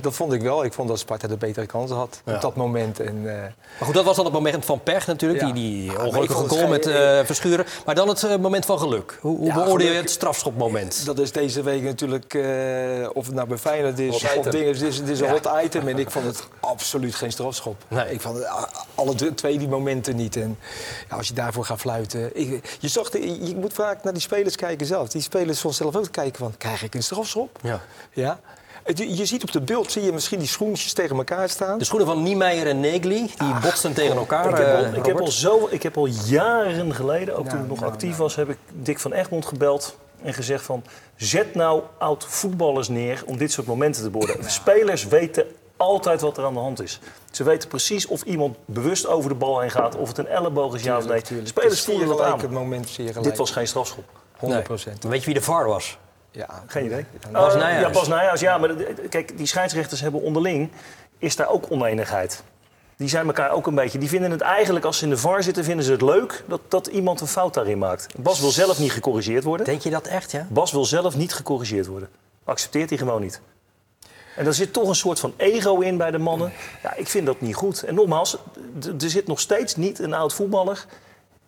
dat vond ik wel. Ik vond dat Sparta de betere kansen had Ja. op dat moment. En, eh, Maar goed, dat was dan het moment van pech natuurlijk. Die, die Ah, ongelukkige goal met eh, Verschuren. Maar dan het moment van geluk. Hoe, hoe beoordeel je het strafschopmoment? Dat is deze week natuurlijk, of het nou bij Feyenoord is of dingen, het is, het is een hot item. En ik vond het absoluut geen strafschop. Nee. Ik vond het, alle twee die momenten niet. En ja, als je daarvoor gaat fluiten... Ik, je, zag de- je moet vaak naar die spelers kijken zelf. Die spelers van zelf ook kijken van, krijg ik een strafschop? Ja. Ja. Je, je ziet op de beeld, zie je misschien die schoentjes tegen elkaar staan. De schoenen van Niemeyer en Negli, die botsten tegen elkaar. Ik heb, al, eh, ik, heb al zo, ik heb al jaren geleden, ook Nou, toen ik nog nou, actief nou. was, heb ik Dick van Egmond gebeld en gezegd van... zet nou oud voetballers neer om dit soort momenten te beoordelen. Spelers weten altijd wat er aan de hand is. Ze weten precies of iemand bewust over de bal heen gaat, of het een elleboog is, ja of nee. Tuurlijk, Spelers voelen dat aan. Moment zie je gelijk. Dit was geen strafschop. 100 procent. Weet je wie de VAR was? Ja. Geen idee. Bas Eh, Nijhuis. Ja, Bas Nijhuis. Ja, maar kijk, die scheidsrechters hebben onderling... is daar ook oneenigheid. Die zijn elkaar ook een beetje... Die vinden het eigenlijk, als ze in de VAR zitten, vinden ze het leuk... dat, dat iemand een fout daarin maakt. Bas wil zelf niet gecorrigeerd worden. Denk je dat echt, ja? Bas wil zelf niet gecorrigeerd worden. Accepteert hij gewoon niet. En er zit toch een soort van ego in bij de mannen. Ja, ik vind dat niet goed. En nogmaals, er zit nog steeds niet een oud voetballer...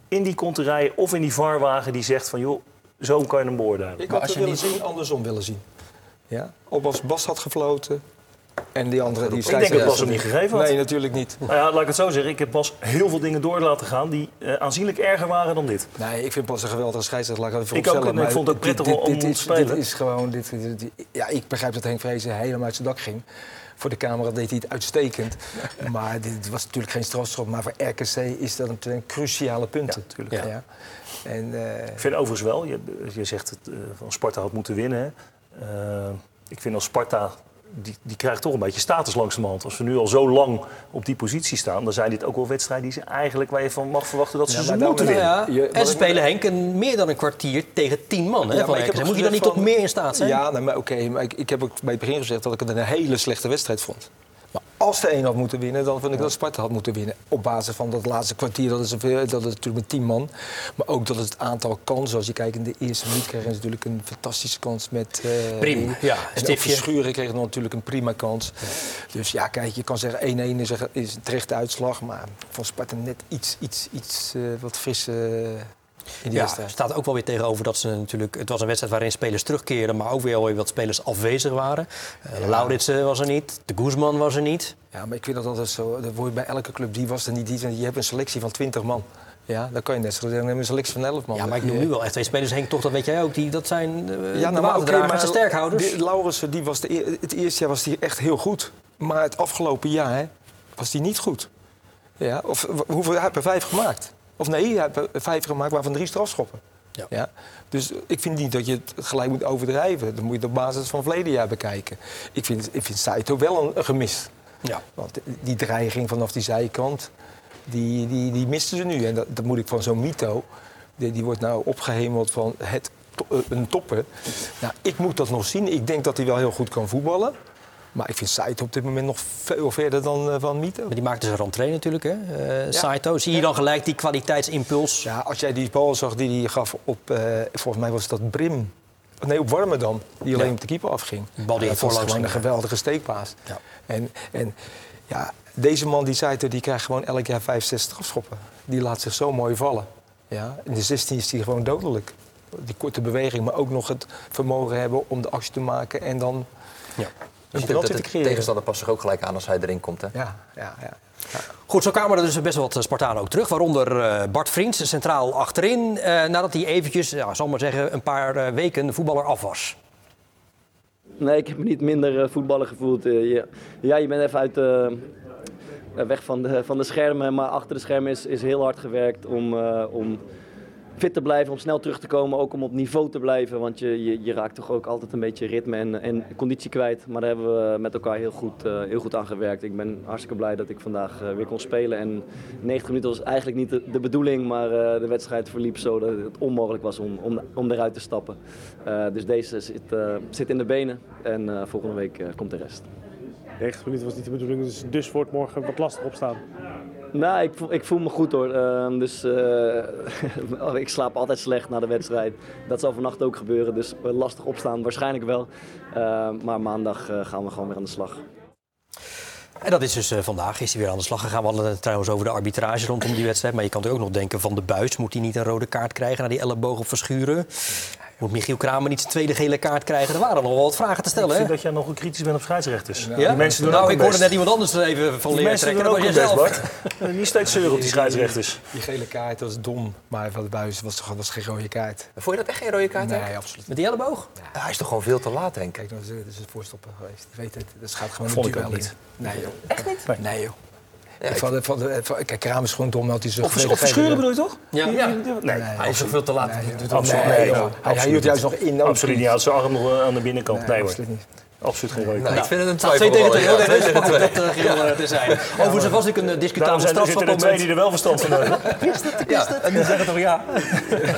in die konterij of in die VAR-wagen die zegt van... joh, zo kan je hem beoordelen. Ik had als het zien, andersom willen zien. Ja? Of als Bas had gefloten en die andere die Ik denk dat Bas hem niet gegeven had. Nee, natuurlijk niet. Nou ja, laat ik het zo zeggen. Ik heb Bas heel veel dingen door laten gaan die eh, aanzienlijk erger waren dan dit. Nee, ik vind Bas een geweldige scheidsrechter. Laat ik Ik ook, ik vond het ook dit- prettig dit, om dit, te is, spelen. Dit is gewoon... Dit, dit- dit- ja, ik begrijp dat Henk Vrezen helemaal uit zijn dak ging. Voor de camera deed hij het uitstekend. maar dit was natuurlijk geen strafschop. Maar voor RKC is dat natuurlijk een cruciale punten. Ja, tuurlijk. Ja. En, eh, Ik vind overigens wel, je, je zegt het, eh, van Sparta had moeten winnen. Eh, ik vind als Sparta, die, die krijgt toch een beetje status langzamerhand. Als we nu al zo lang op die positie staan, dan zijn dit ook wel wedstrijden die ze eigenlijk waar je van mag verwachten dat ze Ja, ze moeten winnen. ja, en ze spelen Henk een, meer dan een kwartier tegen tien man hè, Ja, ik heb Moet je dan niet tot meer in staat zijn? Ja, nee, maar oké. maar ik, ik heb ook bij het begin gezegd dat ik het een hele slechte wedstrijd vond. Als de een had moeten winnen, dan vind ik dat Sparta had moeten winnen. Op basis van dat laatste kwartier, dat is, dat is natuurlijk met tien man. Maar ook dat het aantal kansen, als je kijkt in de eerste minuut, kregen ze natuurlijk een fantastische kans met... eh, Prima, ja, stiftje. Verschuren kreeg dan natuurlijk een prima kans. Dus ja, kijk, je kan zeggen 1-1 is, een- is een terechte uitslag. Maar van Sparta net iets, iets, iets eh, wat frisse in die Ja, wedstrijd. staat ook wel weer tegenover dat ze natuurlijk... Het was een wedstrijd waarin spelers terugkeerden, maar ook weer wat spelers afwezig waren. Uh, Lauritsen was er niet, de Guzman was er niet. Ja, maar ik vind dat altijd zo. Dat word je bij elke club, die was er niet. Die, je hebt een selectie van 20 man. Ja, dan kan je net zo zeggen, neem een selectie van 11 man. Ja, maar ik noem nu wel echt twee spelers, Henk, toch, dat weet jij ook. Die, dat zijn uh, ja, nou, maar, de sterkhouders. Die, Laurensen, die was de, eer- het eerste jaar was die echt heel goed. Maar het afgelopen jaar hè, was die niet goed. Ja, of hoeveel, hij heeft er vijf gemaakt. Of nee, hij heeft vijf gemaakt, waarvan drie strafschoppen. Ja. Dus ik vind niet dat je het gelijk moet overdrijven. Dan moet je het op basis van verleden jaar bekijken. Ik vind, ik vind Saito wel een, gemis. Ja. Want die dreiging vanaf die zijkant, die, die, die misten ze nu. En dat, dat moet ik van zo'n Mito, die, die wordt nou opgehemeld van het, eh, een topper. Nou, ik moet dat nog zien. Ik denk dat hij wel heel goed kan voetballen. Maar ik vind Saito op dit moment nog veel verder dan eh, van Mito. Maar die maakte zijn rentree natuurlijk, hè? Eh, Saito. Zie je dan gelijk die kwaliteitsimpuls? Ja, als jij die bal zag die hij gaf op, eh, volgens mij was dat Brim. Nee, op Warmerdam, die alleen op de keeper afging. Bal die Ja, hij dat was voorlangs gewoon een geweldige steekpaas. Ja. En, en ja, deze man, die Saito, die krijgt gewoon elk jaar 5, 6 strafschoppen. Die laat zich zo mooi vallen. Ja, in de 16 is hij gewoon dodelijk. Die korte beweging, maar ook nog het vermogen hebben om de actie te maken en dan Ja. Te de tegenstander past zich ook gelijk aan als hij erin komt. Hè? Ja, ja, ja. Goed, zo kwamen er dus best wel wat Spartanen ook terug. Waaronder eh, Bart Vriends, centraal achterin. eh, nadat hij eventjes, ja, zal maar zeggen, een paar eh, weken de voetballer af was. Nee, ik heb me niet minder eh, voetballer gevoeld. Eh, je, ja, je bent even uit de, eh, weg van de, van de schermen, maar achter de schermen is, is heel hard gewerkt om, eh, om fit te blijven, om snel terug te komen, ook om op niveau te blijven. Want je, je, raakt toch ook altijd een beetje ritme en, en conditie kwijt. Maar daar hebben we met elkaar heel goed, eh, heel goed aan gewerkt. Ik ben hartstikke blij dat ik vandaag eh, weer kon spelen. En 90 minuten was eigenlijk niet de, bedoeling, maar eh, de wedstrijd verliep zo dat het onmogelijk was om, om, eruit te stappen. Dus deze zit, zit in de benen en volgende week komt de rest. 90 minuten was niet de bedoeling, dus, dus wordt morgen wat lastig opstaan. Nou, ik voel, ik voel me goed hoor. Ehm, dus eh, ik slaap altijd slecht na de wedstrijd. Dat zal vannacht ook gebeuren, dus eh, lastig opstaan waarschijnlijk wel. Ehm, maar maandag eh, gaan we gewoon weer aan de slag. En dat is dus vandaag, is hij weer aan de slag gegaan. We hadden het trouwens over de arbitrage rondom die wedstrijd. Maar je kan er ook nog denken van de buis. Moet hij niet een rode kaart krijgen na die elleboog op Verschuren? Moet Michiel Kramer niet zijn tweede gele kaart krijgen? Er waren nog wel wat vragen te Ik stellen, vind hè? dat jij nog een kritisch bent op scheidsrechters. Ja? Die mensen doen nou, ik hoorde best. net iemand anders er even van Die leren mensen trekken. doen Dat ook best, jezelf. Bart. Niet steeds zeuren op die scheidsrechters. Die gele kaart was dom, maar van de buis was, was geen rode kaart. Vond je dat echt geen rode kaart? Nee, absoluut Met die elleboog? Hij is toch gewoon veel te laat, Henk? Kijk, nou, dat is het voorstoppen geweest. Ik weet het, dat gaat gewoon Vond ik ook niet. Nee, joh. Echt niet? Nee, joh. Ja, kijk, Kramer is gewoon dom dat hij zo... Of, of verscheuren bedoel je toch? Ja. Nee, Hij is toch veel te laat. Nee, absoluut-. Hij, hield juist nog in. absoluut niet. Hij had zijn arm nog eh, aan de binnenkant. Nee, absoluut niet. Absoluut geen rode Nou, kaart. ik vind het een Staat twee tegen twee. ja. nee, Twee dat twee. dat geheel te zijn. Overigens was ik een eh, Daarom discutabele zijn er zitten er twee die strafschopmoment. er wel verstand van hebben. Ja, en die zeggen toch ja.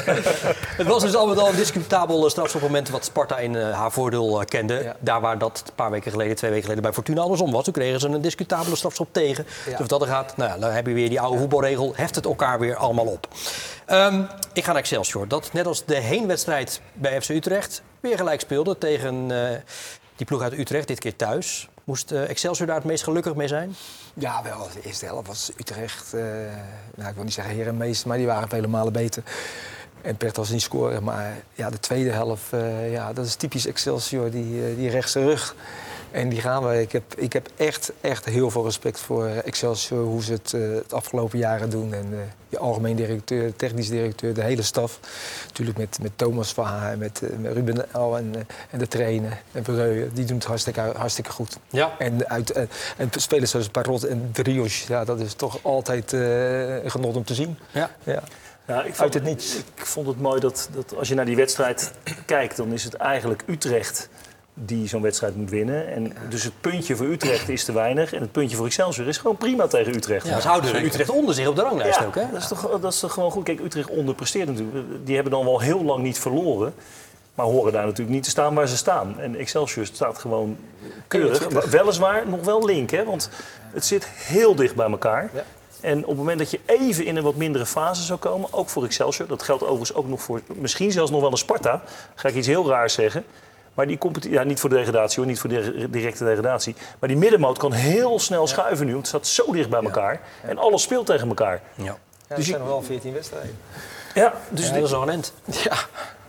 het was dus al met al een discutabel strafschopmoment wat Sparta in eh, haar voordeel eh, kende. Ja. Daar waar dat een paar weken geleden, twee weken geleden bij Fortuna andersom was. Toen kregen ze een discutabele strafschop tegen. Dus of dat er gaat, nou ja, dan heb je weer die oude voetbalregel. Heft het elkaar weer allemaal op. Ehm, ik ga naar Excelsior. Dat net als de heenwedstrijd bij FC Utrecht weer gelijk speelde tegen eh, die ploeg uit Utrecht, dit keer thuis. Moest eh, Excelsior daar het meest gelukkig mee zijn? Ja, wel. De eerste helft was Utrecht, eh, nou, ik wil niet zeggen herenmeester, maar die waren vele malen beter. En Pert was niet scoren, maar ja, de tweede helft, eh, ja, dat is typisch Excelsior, die, die rechtse rug. En die gaan we. Ik heb, ik heb echt, echt heel veel respect voor Excelsior, hoe ze het eh, het afgelopen jaren doen. En eh de algemeen directeur, de technisch directeur, de hele staf. Natuurlijk met, met Thomas van Haar, met, eh, met Ruben L en, eh, en de trainer en Verheugen. Die doen het hartstikke, hartstikke goed. Ja. En, uit, en, en spelers zoals Parot en Drios, ja, dat is toch altijd eh, een genot om te zien. Ja. Ja. Ja, ik vond, Uit het niets. Ik vond het mooi dat, dat als je naar die wedstrijd kijkt, dan is het eigenlijk Utrecht die zo'n wedstrijd moet winnen. En dus het puntje voor Utrecht is te weinig. En het puntje voor Excelsior is gewoon prima tegen Utrecht. Ja, ze houden Utrecht onder zich op de ranglijst Ja, ook, hè? Dat, is toch, dat is toch gewoon goed. Kijk, Utrecht onderpresteert natuurlijk. Die hebben dan wel heel lang niet verloren. Maar horen daar natuurlijk niet te staan waar ze staan. En Excelsior staat gewoon keurig. Weliswaar nog wel link, hè? Want het zit heel dicht bij elkaar. Ja. En op het moment dat je even in een wat mindere fase zou komen, ook voor Excelsior, dat geldt overigens ook nog voor misschien zelfs nog wel een Sparta, ga ik iets heel raars zeggen. Maar die competitie, ja, niet voor de degradatie hoor, niet voor de directe degradatie. Maar die middenmoot kan heel snel schuiven nu, want het staat zo dicht bij elkaar. En alles speelt tegen elkaar. Ja. Ja, Dus er zijn nog wel 14 wedstrijden. Ja, dus Ja, dat is wel een end. Ja.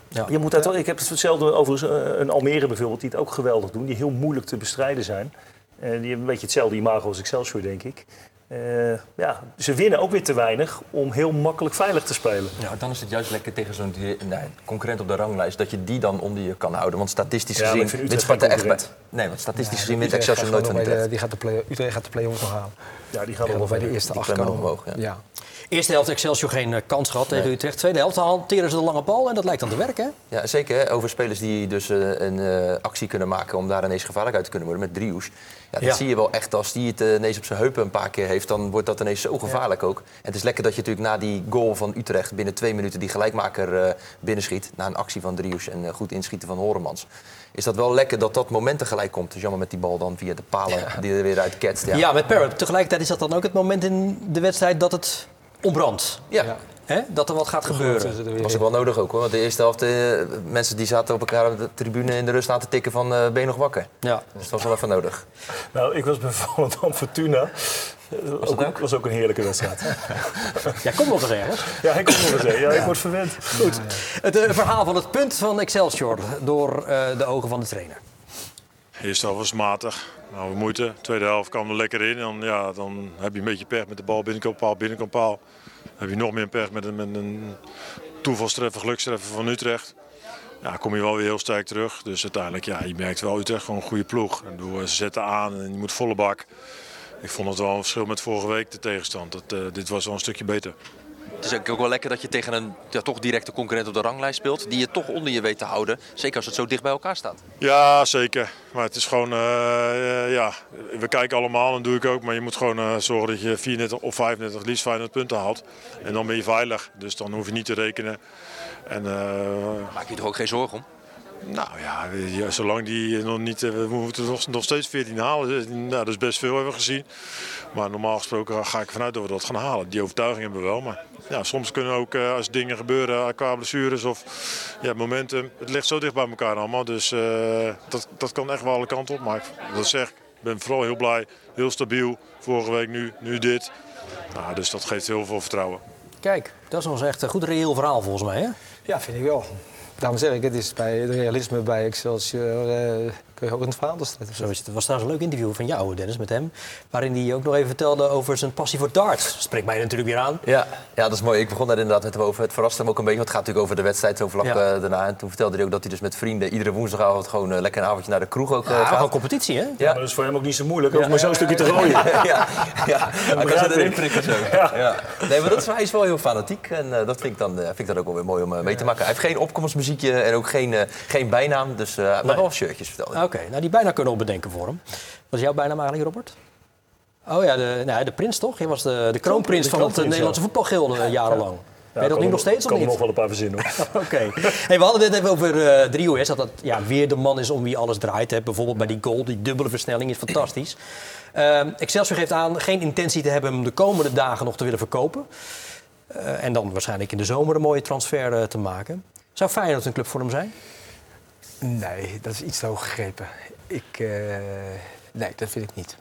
Ja. Je moet uit, ik heb hetzelfde over eh, een Almere bijvoorbeeld, die het ook geweldig doen. Die heel moeilijk te bestrijden zijn. Eh, die hebben een beetje hetzelfde imago als Excelsior, denk ik. Eh, ja, ze winnen ook weer te weinig om heel makkelijk veilig te spelen. Maar dan is het juist lekker tegen zo'n die- nee, concurrent op de ranglijst... dat je die dan onder je kan houden. Want statistisch Ja, gezien... wint Sparta echt bij-. Nee, want statistisch gezien wint Utrecht Excelsior nooit van Utrecht. de- Die gaat de play, Utrecht gaat de play-off nog halen. Ja, die gaan Ja, nog bij de eerste die acht komen. omhoog, ja. Ja. Eerste helft Excelsior geen eh, kans gehad tegen Utrecht. Tweede helft hanteren ze de lange bal en dat lijkt dan te werken. Ja, zeker. Hè? Over spelers die dus eh, een eh, actie kunnen maken om daar ineens gevaarlijk uit te kunnen worden met Driouche. Ja, dat Ja. zie je wel echt. Als die het ineens op zijn heupen een paar keer heeft, dan wordt dat ineens zo gevaarlijk ook. En het is lekker dat je natuurlijk na die goal van Utrecht binnen twee minuten die gelijkmaker binnenschiet. Na een actie van Driouche en goed inschieten van Horemans. Is dat wel lekker dat dat moment tegelijk komt. Dus jammer met die bal dan via de palen die er weer uit ketst. Ja, met Parrot. Tegelijkertijd is dat dan ook het moment in de wedstrijd dat het ontbrandt. Ja. Dat er wat gaat gebeuren. Dat was ook wel nodig ook hoor. Want de eerste helft, eh, mensen die zaten op elkaar op de tribune in de rust aan te tikken van eh ben je nog wakker? Ja. Dus dat was wel even nodig. Nou, ik was bij Volendam Fortuna. Was ook, ook? was ook een heerlijke wedstrijd. Ja, kom nog eens ergens. ja, ik kom nog eens. Ja, ik word verwend. Goed. Het eh, verhaal van het punt van Excelsior door eh, de ogen van de trainer. Eerste helft was matig. Nou, we moeite. Tweede helft kwam er lekker in. En ja, dan heb je een beetje pech met de bal binnenkant paal, binnenkant paal. Dan heb je nog meer pech met een, met een toevalstreffer, gelukstreffer van Utrecht. Ja, kom je wel weer heel sterk terug. Dus uiteindelijk, ja, je merkt wel Utrecht gewoon een goede ploeg. Ik bedoel, ze zetten aan en je moet volle bak. Ik vond het wel een verschil met vorige week, de tegenstand. Dat, eh, dit was wel een stukje beter. Het is ook wel lekker dat je tegen een ja, toch directe concurrent op de ranglijst speelt. Die je toch onder je weet te houden. Zeker als het zo dicht bij elkaar staat. Ja, zeker. Maar het is gewoon, eh, eh, ja, we kijken allemaal en doe ik ook. Maar je moet gewoon eh, zorgen dat je 34 of 35, het liefst 35 punten haalt. En dan ben je veilig. Dus dan hoef je niet te rekenen. En, Maak je er ook geen zorgen om? Nou ja, ja, zolang die nog niet, eh, we moeten nog, nog steeds 14 halen. Dus, Nou, dat is best veel hebben we gezien. Maar normaal gesproken ga ik ervan uit dat we dat gaan halen. Die overtuiging hebben we wel. Maar ja, soms kunnen ook eh, als dingen gebeuren eh, qua blessures of ja, momentum. Het ligt zo dicht bij elkaar allemaal. Dus eh, dat, dat kan echt wel alle kanten op. Maar ik, dat zeg ik, ik ben vooral heel blij. Heel stabiel. Vorige week nu, nu dit. Nou, dus dat geeft heel veel vertrouwen. Kijk, dat is wel echt een goed reëel verhaal volgens mij. Hè? Ja, vind ik wel. Daarom zeg ik, het is bij het realisme bij Excelsior eh kun je ook een verhaal zetten. Zo is het. Het was trouwens een leuk interview van jou, Dennis, met hem. Waarin hij ook nog even vertelde over zijn passie voor darts. Spreekt mij natuurlijk weer aan. Ja, ja, dat is mooi. Ik begon daar inderdaad met hem over. Het verraste hem ook een beetje, want het gaat natuurlijk over de wedstrijd zo vlak Ja. eh, daarna. En toen vertelde hij ook dat hij dus met vrienden iedere woensdagavond gewoon eh, lekker een avondje naar de kroeg ook eh, Ja, gaat. gewoon competitie, hè? Ja, maar dat is voor hem ook niet zo moeilijk. Over maar zo'n stukje te gooien. ja, ja. Hij kan ze erin ik. prikken zo. Ja. Nee, maar dat is, hij is wel heel fanatiek. En dat vind ik, dan, eh, vind ik dan ook wel weer mooi om mee te maken. Hij heeft geen opkomstmuziekje en ook geen, geen bijnaam. Dus eh maar wel shirtjes vertelde hij. Oké, nou die bijna kunnen we bedenken voor hem. Wat is jouw bijnaam eigenlijk, Robert? Oh ja, de, nou, de prins toch? Je was de, de kroonprins De van het kroonprins, Nederlandse ja. voetbalgilde jarenlang. ben je dat nu nog steeds of kan niet? er nog wel een paar verzinnen hoor. Oké. Hey, we hadden het even over eh Drio, hè, dat dat ja, weer de man is om wie alles draait. Hè. Bijvoorbeeld bij die goal, die dubbele versnelling is fantastisch. Ehm, Excelsior geeft aan geen intentie te hebben om de komende dagen nog te willen verkopen. Eh, en dan waarschijnlijk in de zomer een mooie transfer eh, te maken. Zou Feyenoord een club voor hem zijn? Nee, dat is iets te hoog gegrepen. Ik, eh, nee, dat vind ik niet.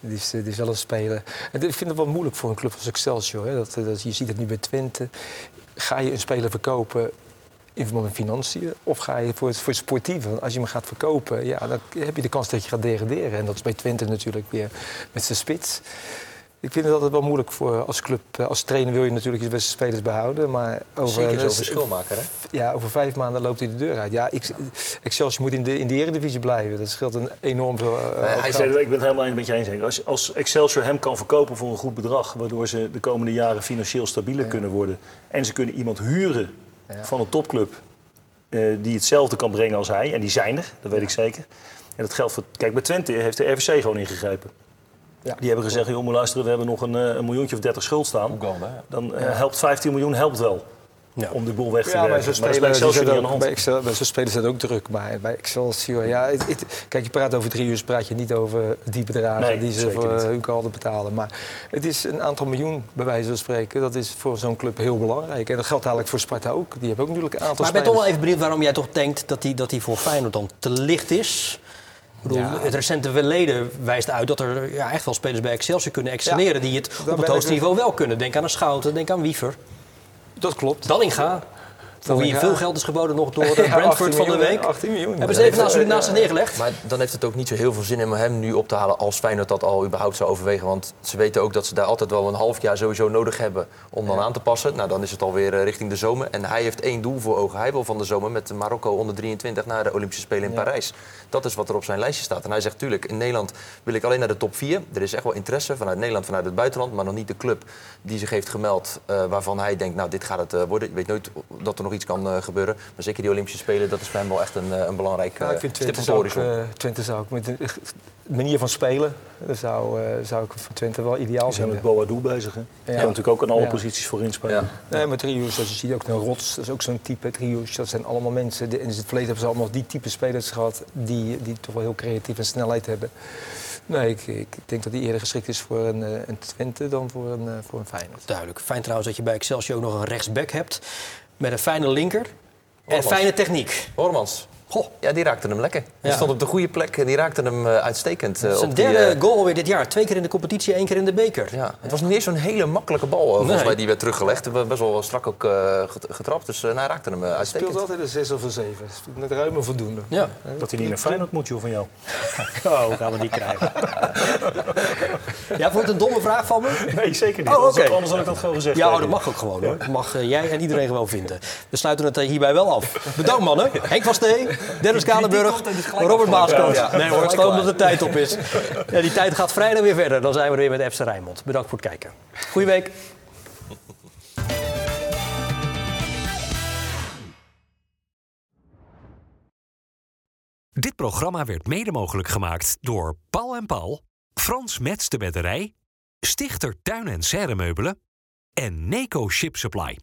Het is, het is wel een speler. Ik vind het wel moeilijk voor een club als Excelsior. Hè. Dat, dat, je ziet het nu bij Twente. Ga je een speler verkopen in verband met financiën? Of ga je voor het, voor? Want als je hem gaat verkopen, ja, dan heb je de kans dat je gaat degraderen. En dat is bij Twente natuurlijk weer met zijn spits. Ik vind het altijd wel moeilijk voor als club. Eh, Als trainer wil je natuurlijk je beste spelers behouden. Maar over, Zeker zo'n dus- verschilmaker, hè? ja, over vijf maanden loopt hij de deur uit. Ja, ik, Excelsior moet in de, in de eredivisie blijven. Dat scheelt een enorm veel. eh, hij zei, ik ben het helemaal met je eens. Henk. Als, als Excelsior hem kan verkopen voor een goed bedrag, waardoor ze de komende jaren financieel stabieler kunnen worden. En ze kunnen iemand huren van een topclub eh, die hetzelfde kan brengen als hij. En die zijn er, dat weet ik zeker. En dat geldt voor. Kijk, bij Twente heeft de RVC gewoon ingegrepen. Ja. Die hebben gezegd, joh, maar luisteren, we hebben nog een, eh, een miljoentje of 30 schuld staan. Oeganda? Dan eh, helpt 15 miljoen helpt wel Ja. om de boel weg te Ja, werken. dat is bij Excelsior niet aan de ook, hand. bij, Excel, bij zo'n spelers is dat ook druk. Maar bij Excelsior, ja, het- het- kijk, je praat over drie uur, praat je niet over die bedragen Nee, die ze voor niet. hun betalen. Maar het is een aantal miljoen, bij wijze van spreken. Dat is voor zo'n club heel belangrijk. En dat geldt eigenlijk voor Sparta ook. Die hebben ook natuurlijk een aantal Maar ik ben toch wel even benieuwd waarom jij toch denkt dat hij dat die voor Feyenoord dan te licht is. Bedoel, Ja. Het recente verleden wijst uit dat er ja, echt wel spelers bij Excelsior kunnen excelleren... die het op het hoogste ik- niveau wel kunnen. Denk aan een Schouten, denk aan Wiever. Dat klopt. Dallinga. Voor wie veel geld is geboden nog door de Ja, Brentford 18 van de week. 18 miljoen. Hebben ze even naast, naast zich neergelegd. Maar dan heeft het ook niet zo heel veel zin om hem nu op te halen als Feyenoord dat al überhaupt zou overwegen. Want ze weten ook dat ze daar altijd wel een half jaar sowieso nodig hebben om dan aan te passen. Nou, dan is het alweer eh, richting de zomer. En hij heeft één doel voor ogen. Hij wil van de zomer met Marokko onder 23 naar de Olympische Spelen in Ja. Parijs. Dat is wat er op zijn lijstje staat. En hij zegt, tuurlijk, in Nederland wil ik alleen naar de top 4. Er is echt wel interesse vanuit Nederland, vanuit het buitenland. Maar nog niet de club die zich heeft gemeld eh, waarvan hij denkt, nou, dit gaat het eh, worden. Je weet nooit dat er nog iets kan eh, gebeuren. Maar zeker die Olympische Spelen, dat is voor hem wel echt een, eh, een belangrijk Ja, eh, ik vind stip Twente op de eh, Twente zou ik met de eh, manier van spelen, zou, eh, zou ik voor Twente wel ideaal We zijn met. Boadu bezig. Hè? Ja. kan natuurlijk ook aan alle Ja. posities voorin spelen. Nee, maar Trios, zoals je ziet, ook een Rots, dat is ook zo'n type Trios. Dat zijn allemaal mensen, die- in het verleden hebben ze allemaal die type spelers gehad, die, die toch wel heel creatief en snelheid hebben. Nee, ik, ik, denk dat die eerder geschikt is voor een, eh, een Twente dan voor een, eh, voor een Feyenoord. Duidelijk. Fijn trouwens dat je bij Excelsior ook nog een rechtsback hebt. Met een fijne linker. En Hormans. fijne techniek. Hormans. Goh. Ja, die raakte hem lekker. Die Ja. stond op de goede plek en die raakte hem eh, uitstekend. eh, die, derde eh, goal alweer dit jaar. Twee keer in de competitie, één keer in de beker. ja, het was niet eens zo'n hele makkelijke bal, volgens mij, die werd teruggelegd. We Best wel strak ook eh, get- getrapt, dus eh, hij raakte hem eh, Hij uitstekend. speelt altijd een 6 of een 7. Met ruim en voldoende. Ja. Dat hij niet naar Feyenoord moet, joh, van jou. Oh, gaan we die krijgen. Ja, wordt het een domme vraag van me? Nee, zeker niet. Oh, Anders- oké. Anders had ik dat gewoon gezegd. Ja, oh, dat mag ook gewoon hoor. Dat mag jij en iedereen gewoon vinden. We sluiten het hierbij wel af. Bedankt mannen. Henk van Steen, Dennis Kalenburg, Robert Maaskoot. Ja. Nee hoor, het is gewoon omdat de tijd op is. Ja, die tijd gaat vrijdag weer verder. Dan zijn we er weer met FC Rijnmond. Bedankt voor het kijken. Goeie week. Dit programma werd mede mogelijk gemaakt door Paul en Paul, Frans Mets de Bedderij, Stichter Tuin en Serremeubelen en Neco Ship Supply.